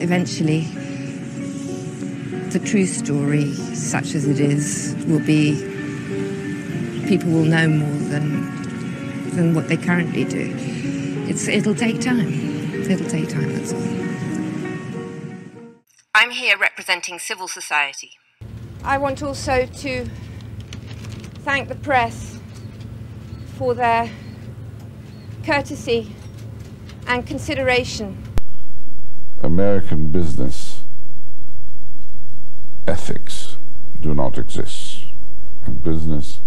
Eventually, the true story, such as it is, will be people will know more than than what they currently do. It's it'll take time. It'll take time. That's all. I'm here representing civil society. I want also to thank the press for their courtesy and consideration. American business ethics do not exist. In business,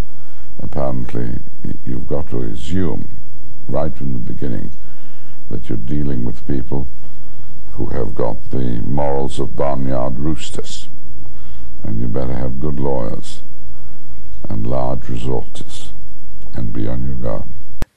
apparently, you've got to assume right from the beginning that you're dealing with people who have got the morals of barnyard roosters. And you better have good lawyers and large resources and be on your guard.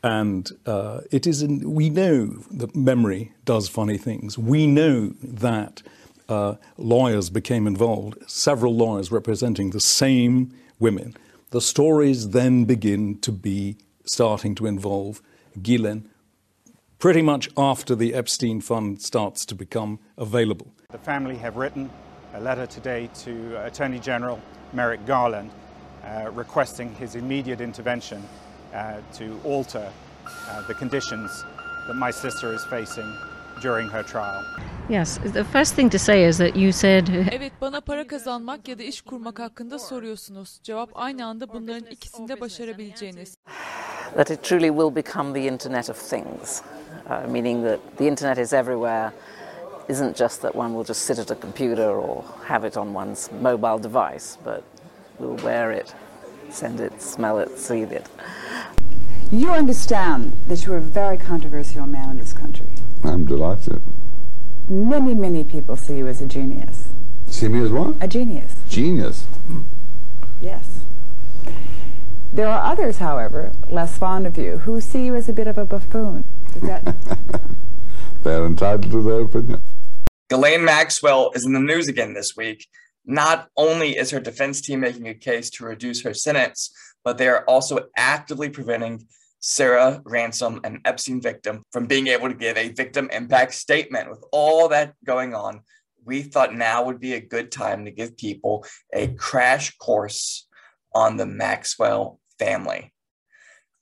And uh, it is in, we know that memory does funny things. We know that uh, lawyers became involved, several lawyers representing the same women. The stories then begin to be starting to involve Ghislaine pretty much after the Epstein fund starts to become available. The family have written a letter today to Attorney General Merrick Garland uh, requesting his immediate intervention uh, to alter uh, the conditions that my sister is facing during her trial. Yes, the first thing to say is that you said Evet, bana para kazanmak ya da iş kurmak hakkında soruyorsunuz. Cevap aynı anda bunların ikisini de başarabileceğiniz. That it truly will become the Internet of Things, uh, meaning that the Internet is everywhere. Isn't just that one will just sit at a computer or have it on one's mobile device, but will wear it, send it, smell it, see it. You understand that you're a very controversial man in this country. I'm delighted. Many, many people see you as a genius. See me as what? A genius. Genius. Yes. There are others, however, less fond of you, who see you as a bit of a buffoon. That? They're entitled to their opinion. Ghislaine Maxwell is in the news again this week. Not only is her defense team making a case to reduce her sentence, but they are also actively preventing Sarah Ransome, an Epstein victim, from being able to give a victim impact statement. With all that going on, we thought now would be a good time to give people a crash course on the Maxwell family.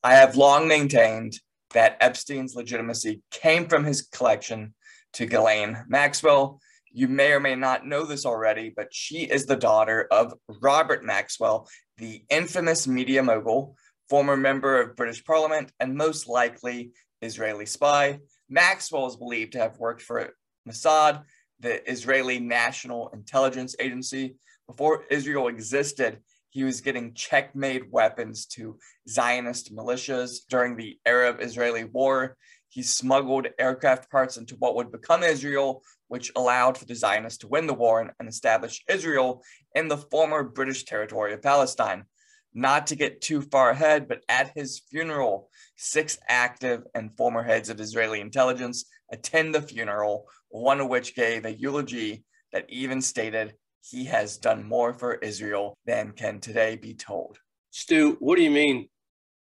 I have long maintained that Epstein's legitimacy came from his collection to Ghislaine Maxwell. You may or may not know this already, but she is the daughter of Robert Maxwell, the infamous media mogul, former member of British Parliament, and most likely Israeli spy. Maxwell is believed to have worked for Mossad, the Israeli National Intelligence Agency. Before Israel existed, he was getting Czech-made weapons to Zionist militias during the Arab Israeli war. He smuggled aircraft parts into what would become Israel, which allowed for the Zionists to win the war and, establish Israel in the former British territory of Palestine. Not to get too far ahead, but at his funeral, six active and former heads of Israeli intelligence attend the funeral, one of which gave a eulogy that even stated he has done more for Israel than can today be told. Stu, what do you mean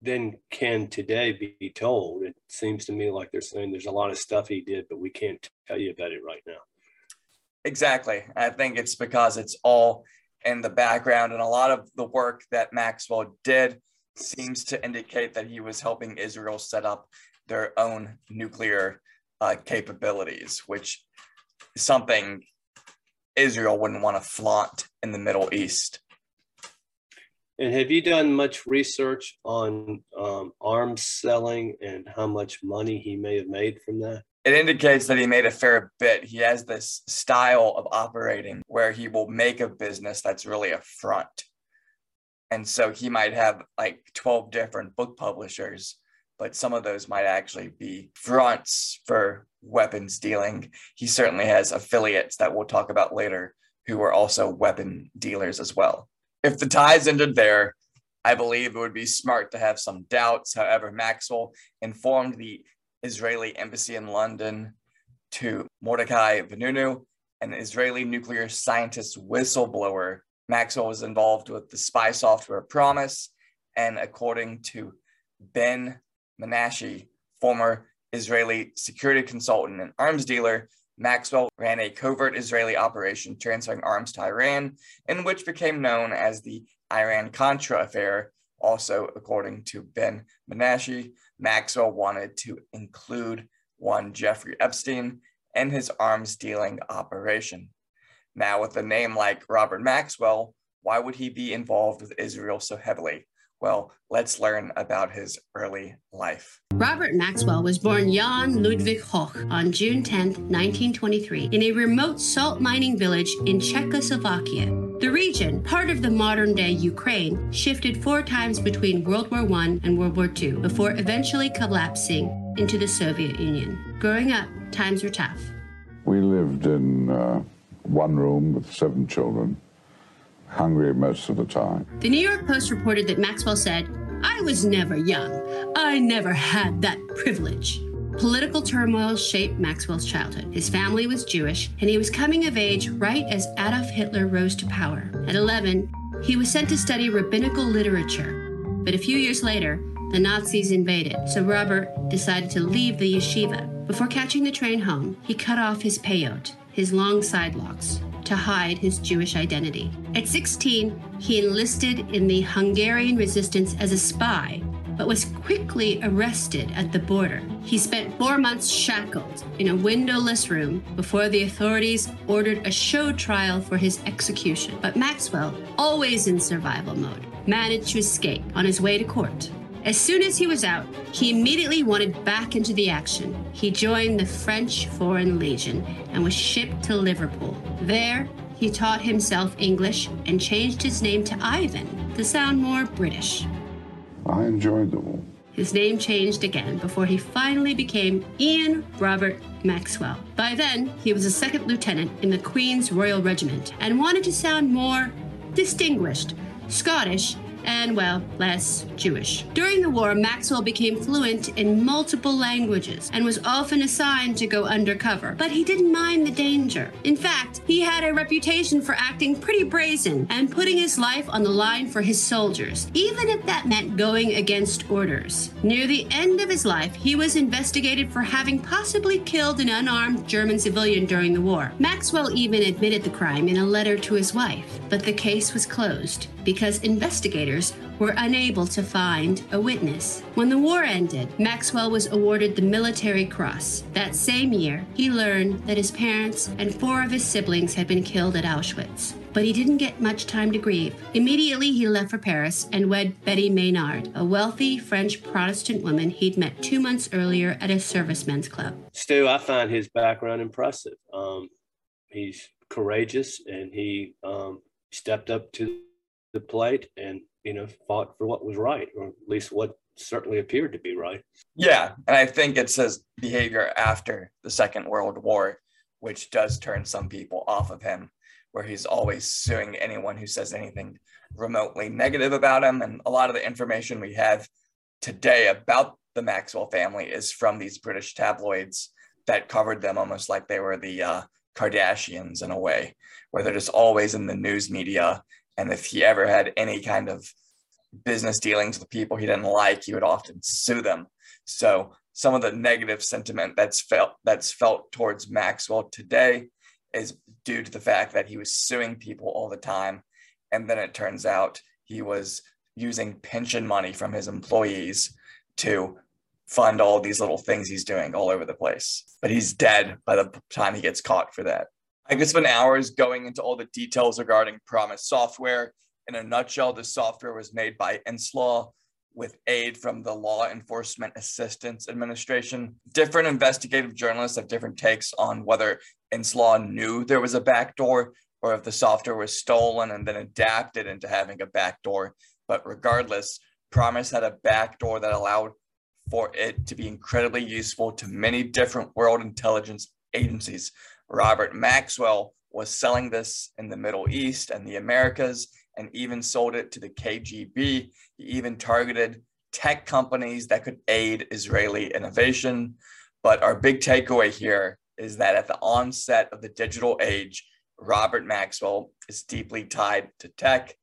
then can today be told? It seems to me like they're saying there's a lot of stuff he did, but we can't tell you about it right now. Exactly. I think it's because it's all in the background, and a lot of the work that Maxwell did seems to indicate that he was helping Israel set up their own nuclear uh, capabilities, which is something Israel wouldn't want to flaunt in the Middle East. And have you done much research on um, arms selling and how much money he may have made from that? It indicates that he made a fair bit. He has this style of operating where he will make a business that's really a front. And so he might have like 12 different book publishers, but some of those might actually be fronts for weapons dealing. He certainly has affiliates that we'll talk about later who are also weapon dealers as well. If the ties ended there, I believe it would be smart to have some doubts. However, Maxwell informed the Israeli embassy in London to Mordecai Vanunu, an Israeli nuclear scientist whistleblower. Maxwell was involved with the spy software PROMIS, and according to Ben Menashe, former Israeli security consultant and arms dealer, Maxwell ran a covert Israeli operation transferring arms to Iran, in which became known as the Iran Contra affair. Also, according to Ben Menashe, Maxwell wanted to include one Jeffrey Epstein in his arms dealing operation. Now, with a name like Robert Maxwell, why would he be involved with Israel so heavily? Well, let's learn about his early life. Robert Maxwell was born Jan Ludwig Hoch on June 10, 1923, in a remote salt mining village in Czechoslovakia. The region, part of the modern day Ukraine, shifted four times between World War I and World War II before eventually collapsing into the Soviet Union. Growing up, times were tough. We lived in uh, one room with seven children hungry most of the time. The New York Post reported that Maxwell said, I was never young. I never had that privilege. Political turmoil shaped Maxwell's childhood. His family was Jewish, and he was coming of age right as Adolf Hitler rose to power. At 11, he was sent to study rabbinical literature. But a few years later, the Nazis invaded, so Robert decided to leave the yeshiva. Before catching the train home, he cut off his peyot, his long side locks, to hide his Jewish identity. At 16, he enlisted in the Hungarian resistance as a spy, but was quickly arrested at the border. He spent four months shackled in a windowless room before the authorities ordered a show trial for his execution. But Maxwell, always in survival mode, managed to escape on his way to court. As soon as he was out, he immediately wanted back into the action. He joined the French Foreign Legion and was shipped to Liverpool. There, he taught himself English and changed his name to Ivan to sound more British. I enjoyed the war. His name changed again before he finally became Ian Robert Maxwell. By then, he was a second lieutenant in the Queen's Royal Regiment and wanted to sound more distinguished, Scottish, and, well, less Jewish. During the war, Maxwell became fluent in multiple languages and was often assigned to go undercover, but he didn't mind the danger. In fact, he had a reputation for acting pretty brazen and putting his life on the line for his soldiers, even if that meant going against orders. Near the end of his life, he was investigated for having possibly killed an unarmed German civilian during the war. Maxwell even admitted the crime in a letter to his wife, but the case was closed because investigators were unable to find a witness. When the war ended, Maxwell was awarded the Military Cross. That same year, he learned that his parents and four of his siblings had been killed at Auschwitz. But he didn't get much time to grieve. Immediately, he left for Paris and wed Betty Meynard, a wealthy French Protestant woman he'd met two months earlier at a servicemen's club. Stu, I find his background impressive. Um, he's courageous and he um, stepped up to the plate and you know fought for what was right, or at least what certainly appeared to be right. Yeah, and I think it says behavior after the Second World War, which does turn some people off of him, where he's always suing anyone who says anything remotely negative about him. And a lot of the information we have today about the Maxwell family is from these British tabloids that covered them almost like they were the uh, Kardashians in a way, where they're just always in the news media and if he ever had any kind of business dealings with people he didn't like, he would often sue them. So some of the negative sentiment that's felt that's felt towards Maxwell today is due to the fact that he was suing people all the time. And then it turns out he was using pension money from his employees to fund all these little things he's doing all over the place. But he's dead by the time he gets caught for that. I could spend hours going into all the details regarding PROMIS software. In a nutshell, the software was made by Inslaw with aid from the Law Enforcement Assistance Administration. Different investigative journalists have different takes on whether Inslaw knew there was a backdoor or if the software was stolen and then adapted into having a backdoor. But regardless, PROMIS had a backdoor that allowed for it to be incredibly useful to many different world intelligence agencies Robert Maxwell was selling this in the Middle East and the Americas and even sold it to the KGB. He even targeted tech companies that could aid Israeli innovation. But our big takeaway here is that at the onset of the digital age, Robert Maxwell is deeply tied to tech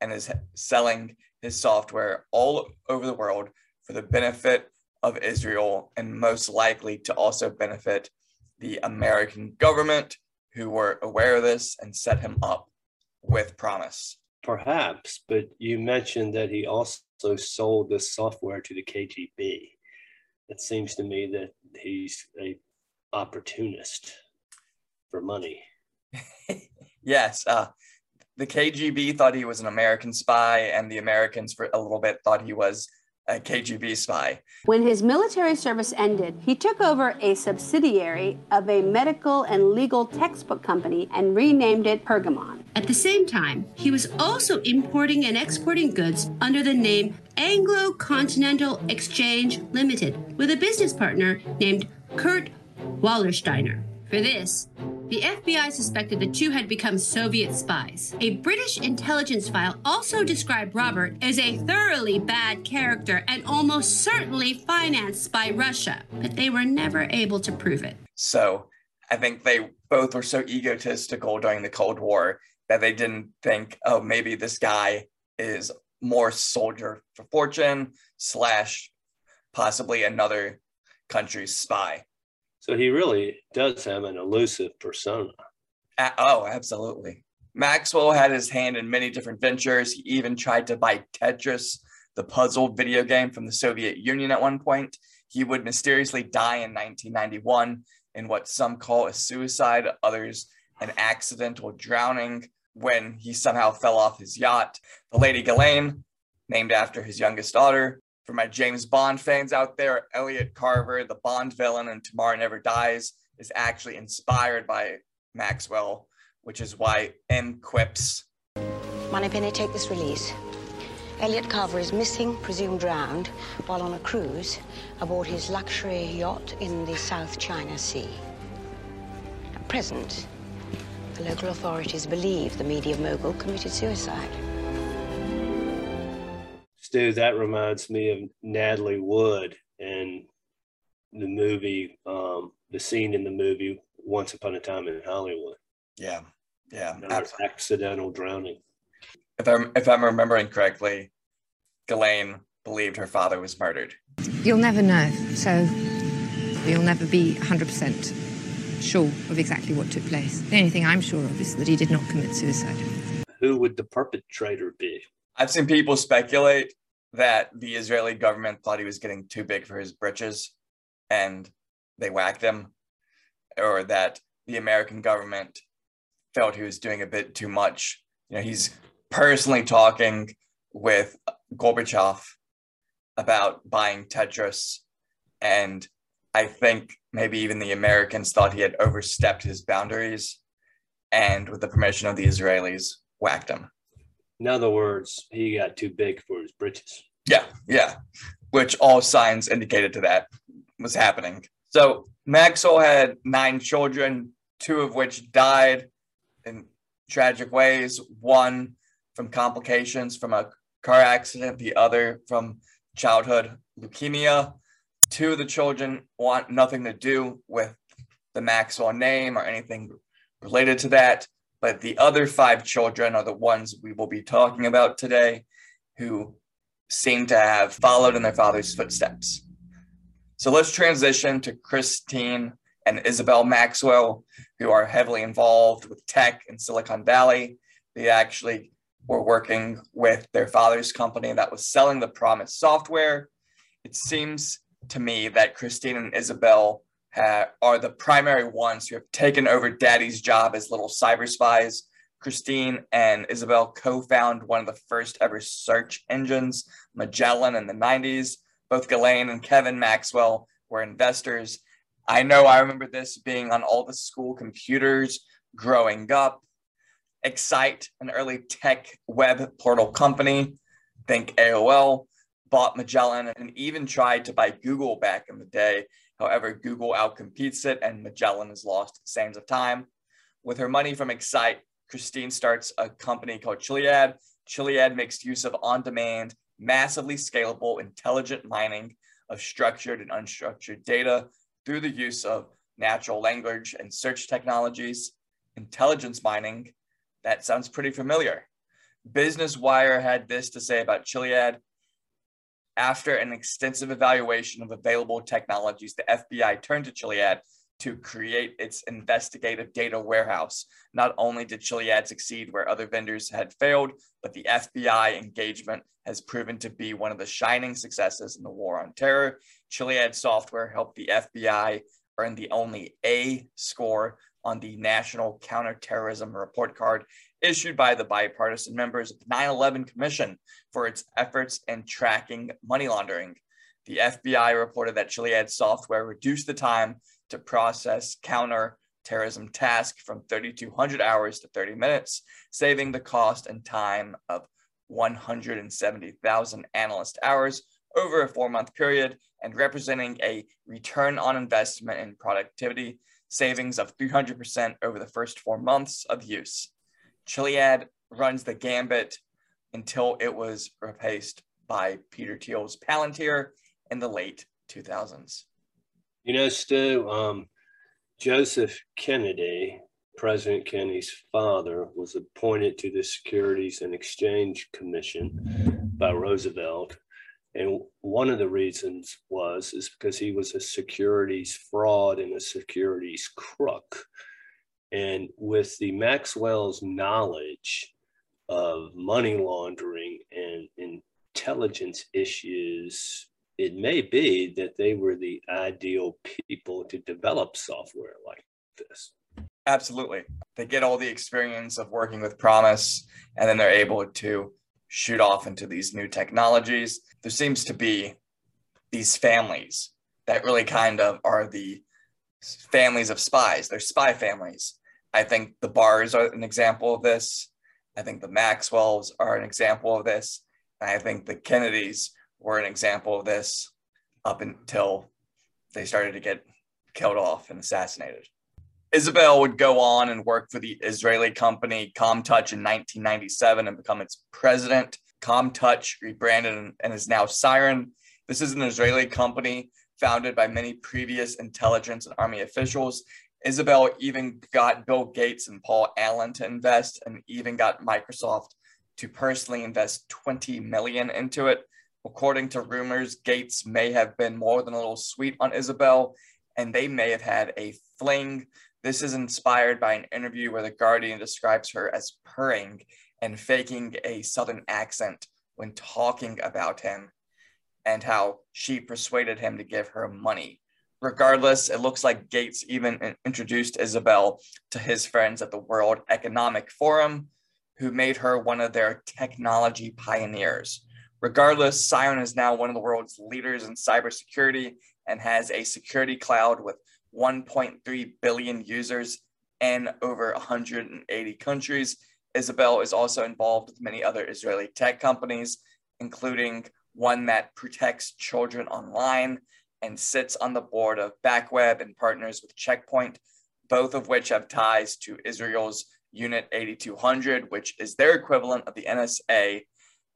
and is selling his software all over the world for the benefit of Israel and most likely to also benefit the American government who were aware of this and set him up with PROMIS. Perhaps, but you mentioned that he also sold the software to the KGB. It seems to me that he's a opportunist for money. yes, uh, the KGB thought he was an American spy, and the Americans, for a little bit, thought he was a KGB spy. When his military service ended, he took over a subsidiary of a medical and legal textbook company and renamed it Pergamon. At the same time, he was also importing and exporting goods under the name Anglo Continental Exchange Limited with a business partner named Kurt Wallersteiner. For this, the FBI suspected the two had become Soviet spies. A British intelligence file also described Robert as a thoroughly bad character and almost certainly financed by Russia, but they were never able to prove it. So I think they both were so egotistical during the Cold War that they didn't think, oh, maybe this guy is more soldier for fortune slash possibly another country's spy. So he really does have an elusive persona. Uh, oh, absolutely. Maxwell had his hand in many different ventures. He even tried to buy Tetris, the puzzle video game from the Soviet Union at one point. He would mysteriously die in 1991 in what some call a suicide, others an accidental drowning when he somehow fell off his yacht. The Lady Ghislaine, named after his youngest daughter, for my James Bond fans out there, Elliot Carver, the Bond villain in Tomorrow Never Dies, is actually inspired by Maxwell, which is why M quips Moneypenny, take this release. Elliot Carver is missing, presumed drowned, while on a cruise aboard his luxury yacht in the South China Sea. At present, the local authorities believe the media mogul committed suicide. Stu, that reminds me of Natalie Wood and the movie, um, the scene in the movie Once Upon a Time in Hollywood. Yeah, yeah, accidental drowning. If I'm if I'm remembering correctly, Ghislaine believed her father was murdered. You'll never know, so you'll never be 100% sure of exactly what took place. The only thing I'm sure of is that he did not commit suicide. Who would the perpetrator be? I've seen people speculate that the Israeli government thought he was getting too big for his britches and they whacked him, or that the American government felt he was doing a bit too much. You know, he's personally talking with Gorbachev about buying Tetris, and I think maybe even the Americans thought he had overstepped his boundaries, and with the permission of the Israelis, whacked him. In other words, he got too big for his britches. Yeah, yeah. Which all signs indicated to that was happening. So Maxwell had nine children, two of which died in tragic ways. One from complications from a car accident, the other from childhood leukemia. Two of the children want nothing to do with the Maxwell name or anything related to that. But the other five children are the ones we will be talking about today who seem to have followed in their father's footsteps. So let's transition to Christine and Isabel Maxwell, who are heavily involved with tech in Silicon Valley. They actually were working with their father's company that was selling the PROMIS software. It seems to me that Christine and Isabel Uh, are the primary ones who have taken over daddy's job as little cyber spies. Christine and Isabel co found one of the first ever search engines, Magellan, in the 90s. Both Ghislaine and Kevin Maxwell were investors. I know I remember this being on all the school computers growing up. Excite, an early tech web portal company, think AOL, bought Magellan and even tried to buy Google back in the day However, Google outcompetes it and Magellan is lost the sands of time. With her money from Excite, Christine starts a company called Chiliad. Chiliad makes use of on demand, massively scalable, intelligent mining of structured and unstructured data through the use of natural language and search technologies. Intelligence mining, that sounds pretty familiar. Business Wire had this to say about Chiliad after an extensive evaluation of available technologies, the FBI turned to Chiliad to create its investigative data warehouse. Not only did Chiliad succeed where other vendors had failed, but the FBI engagement has proven to be one of the shining successes in the war on terror. Chiliad software helped the FBI earn the only A score on the National Counterterrorism Report Card issued by the bipartisan members of the 9 11 Commission for its efforts in tracking money laundering. The FBI reported that Chiliad software reduced the time to process counterterrorism tasks from 3,200 hours to 30 minutes, saving the cost and time of 170,000 analyst hours over a four month period and representing a return on investment in productivity savings of 300% over the first four months of use. Chiliad runs the gambit until it was replaced by Peter Thiel's Palantir in the late 2000s. You know, Stu, um, Joseph Kennedy, President Kennedy's father, was appointed to the Securities and Exchange Commission by Roosevelt. And one of the reasons was is because he was a securities fraud and a securities crook. And with the Maxwell's knowledge of money laundering and intelligence issues, it may be that they were the ideal people to develop software like this. Absolutely. They get all the experience of working with PROMIS, and then they're able to shoot off into these new technologies. There seems to be these families that really kind of are the families of spies. They're spy families. I think the Barrs are an example of this. I think the Maxwells are an example of this. And I think the Kennedys were an example of this up until they started to get killed off and assassinated. Isabel would go on and work for the Israeli company Commtouch in 1997 and become its president. Commtouch rebranded and is now Cyren. This is an Israeli company founded by many previous intelligence and army officials Isabel even got Bill Gates and Paul Allen to invest and even got Microsoft to personally invest 20 million into it. According to rumors, Gates may have been more than a little sweet on Isabel and they may have had a fling. This is inspired by an interview where The Guardian describes her as purring and faking a southern accent when talking about him and how she persuaded him to give her money regardless, it looks like Gates even introduced Isabel to his friends at the World Economic Forum, who made her one of their technology pioneers. Regardless, Cyren is now one of the world's leaders in cybersecurity and has a security cloud with 1.3 billion users in over 180 countries. Isabel is also involved with many other Israeli tech companies, including one that protects children online and sits on the board of Backweb and partners with Checkpoint, both of which have ties to Israel's Unit 8200, which is their equivalent of the NSA.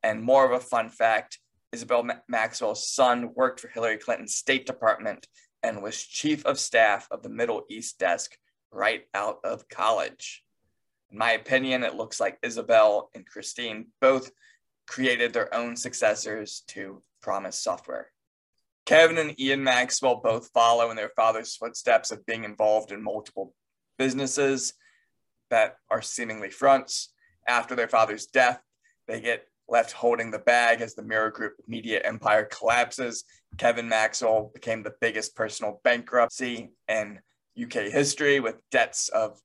And more of a fun fact Isabel Maxwell's son worked for Hillary Clinton's State Department and was chief of staff of the Middle East desk right out of college. In my opinion, it looks like Isabel and Christine both created their own successors to PROMIS Software. Kevin and Ian Maxwell both follow in their father's footsteps of being involved in multiple businesses that are seemingly fronts. After their father's death, they get left holding the bag as the Mirror Group media empire collapses. Kevin Maxwell became the biggest personal bankruptcy in UK history with debts of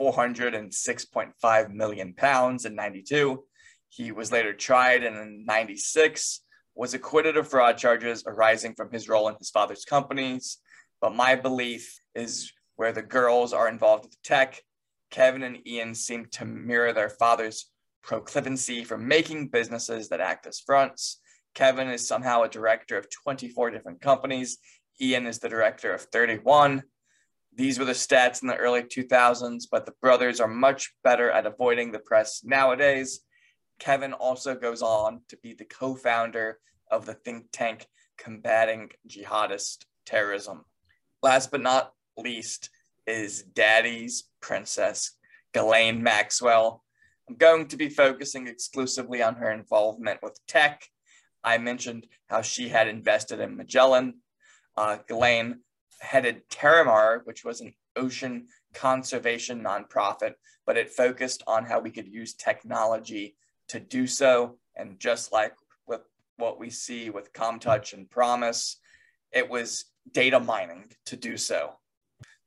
406.5 million pounds in 92. He was later tried and in 96 was acquitted of fraud charges arising from his role in his father's companies. But my belief is where the girls are involved with tech, Kevin and Ian seem to mirror their father's proclivity for making businesses that act as fronts. Kevin is somehow a director of 24 different companies. Ian is the director of 31. These were the stats in the early 2000s, but the brothers are much better at avoiding the press nowadays. Kevin also goes on to be the co founder of the think tank combating jihadist terrorism. Last but not least is Daddy's Princess, Ghislaine Maxwell. I'm going to be focusing exclusively on her involvement with tech. I mentioned how she had invested in Magellan. Uh, Ghislaine headed Terramar, which was an ocean conservation nonprofit, but it focused on how we could use technology to do so. And just like what we see with Commtouch and PROMIS, it was data mining to do so.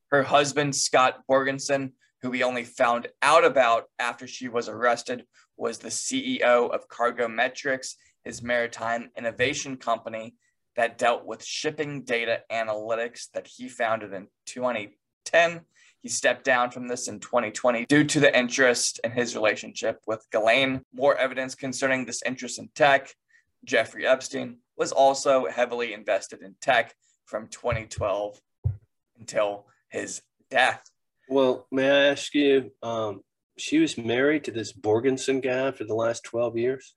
Her husband, Scott Borgerson, who we only found out about after she was arrested, was the CEO of Cargometrics, his maritime innovation company that dealt with shipping data analytics that he founded in 2010. He stepped down from this in 2020 due to the interest in his relationship with Ghislaine. More evidence concerning this interest in tech. Jeffrey Epstein was also heavily invested in tech from 2012 until his death. Well, may I ask you, um, she was married to this Borgerson guy for the last 12 years?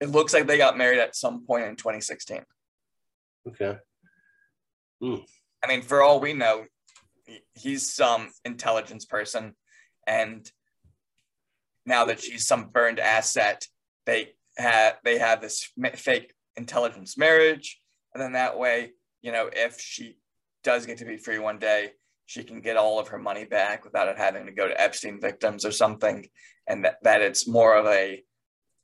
It looks like they got married at some point in 2016. Okay. Hmm. I mean, for all we know, he's some intelligence person. And now that she's some burned asset, they have they have this fake intelligence marriage. And then that way, you know, if she does get to be free one day, she can get all of her money back without it having to go to Epstein victims or something. And that, that it's more of a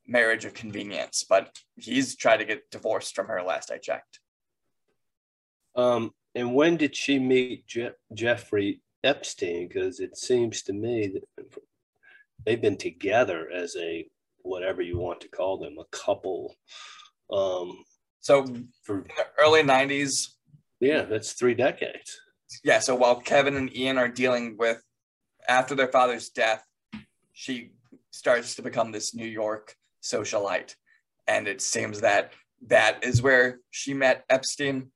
marriage of convenience. But he's tried to get divorced from her last I checked. Um, and when did she meet Je- Jeffrey Epstein? Because it seems to me that they've been together as a whatever you want to call them, a couple. Um, so for early 90s. Yeah, that's three decades. Yeah. So while Kevin and Ian are dealing with, after their father's death, she starts to become this New York socialite. And it seems that that is where she met Epstein.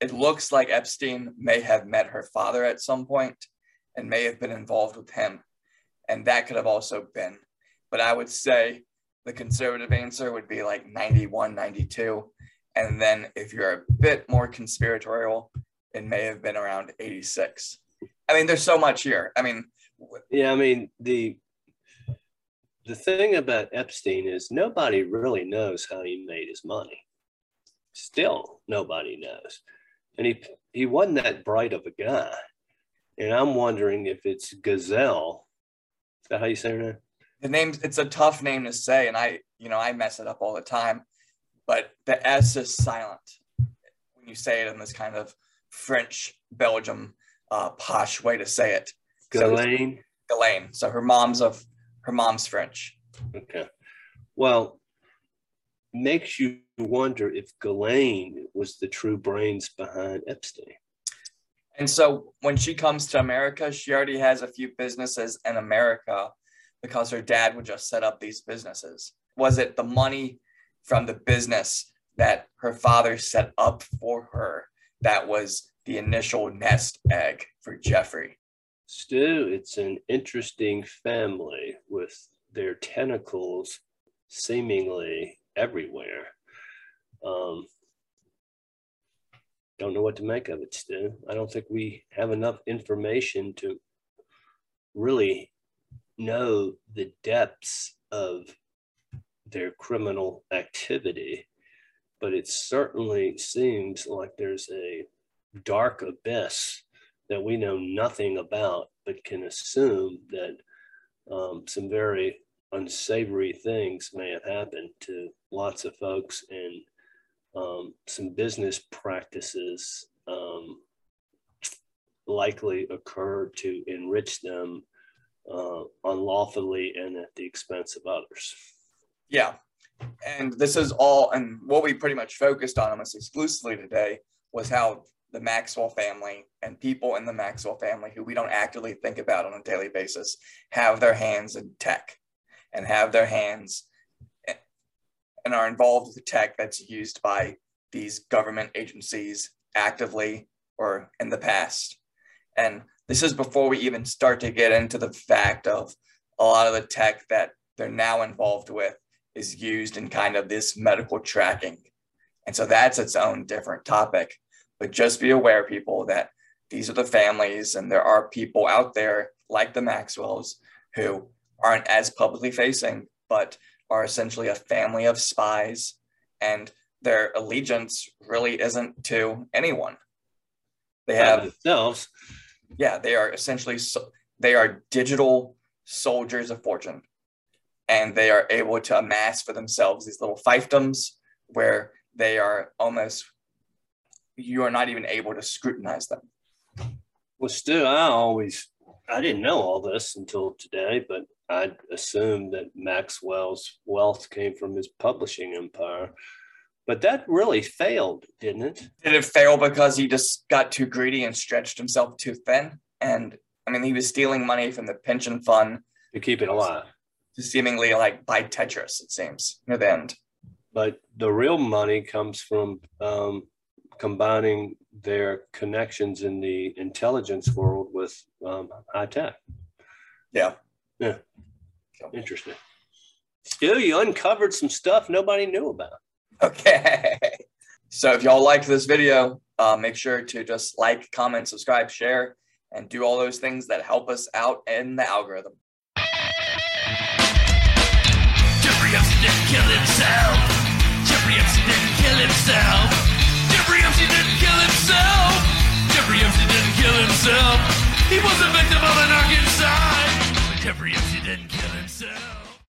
It looks like Epstein may have met her father at some point and may have been involved with him. And that could have also been. But I would say the conservative answer would be like 91, 92. And then if you're a bit more conspiratorial, it may have been around 86. I mean, there's so much here. I mean, yeah, I mean, the the thing about Epstein is nobody really knows how he made his money. Still, nobody knows. And he he wasn't that bright of a guy. And I'm wondering if it's Gazelle. Is that how you say her name? The name it's a tough name to say, and I, you know, I mess it up all the time. But the S is silent when you say it in this kind of French Belgium uh, posh way to say it. Ghislaine. So Ghislaine. So her mom's of her mom's French. Okay. Well, makes you wonder if Ghislaine was the true brains behind Epstein. And so when she comes to America, she already has a few businesses in America because her dad would just set up these businesses. Was it the money from the business that her father set up for her that was the initial nest egg for Jeffrey? Stu, it's an interesting family with their tentacles seemingly everywhere. Um, don't know what to make of it, Stu. I don't think we have enough information to really know the depths of their criminal activity, but it certainly seems like there's a dark abyss that we know nothing about, but can assume that um, some very unsavory things may have happened to lots of folks and um, some business practices um, likely occur to enrich them uh, unlawfully and at the expense of others. Yeah. And this is all, and what we pretty much focused on almost exclusively today was how the Maxwell family and people in the Maxwell family who we don't actively think about on a daily basis have their hands in tech and have their hands and are involved with the tech that's used by these government agencies actively or in the past. And this is before we even start to get into the fact of a lot of the tech that they're now involved with is used in kind of this medical tracking. And so that's its own different topic. But just be aware, people, that these are the families, and there are people out there like the Maxwells who aren't as publicly facing, but are essentially a family of spies, and their allegiance really isn't to anyone. They have themselves. Yeah, they are essentially so, they are digital soldiers of fortune, and they are able to amass for themselves these little fiefdoms where they are almost you are not even able to scrutinize them. Well, still, I always I didn't know all this until today, but I assumed that Maxwell's wealth came from his publishing empire. But that really failed, didn't it? Did it fail because he just got too greedy and stretched himself too thin? And I mean, he was stealing money from the pension fund To keep it alive. to seemingly like buy Tetris. It seems near the end. But the real money comes from um, combining their connections in the intelligence world with um, high tech. Yeah. Yeah. Interesting. Still, you uncovered some stuff nobody knew about. Okay. So if y'all liked this video, uh, make sure to just like, comment, subscribe, share, and do all those things that help us out in the algorithm. Jeffrey Epstein didn't kill himself. Jeffrey Epstein didn't kill himself. Jeffrey Epstein didn't kill himself. Jeffrey Epstein didn't kill himself. He was a victim of an Arkancide. But Jeffrey Epstein didn't kill himself.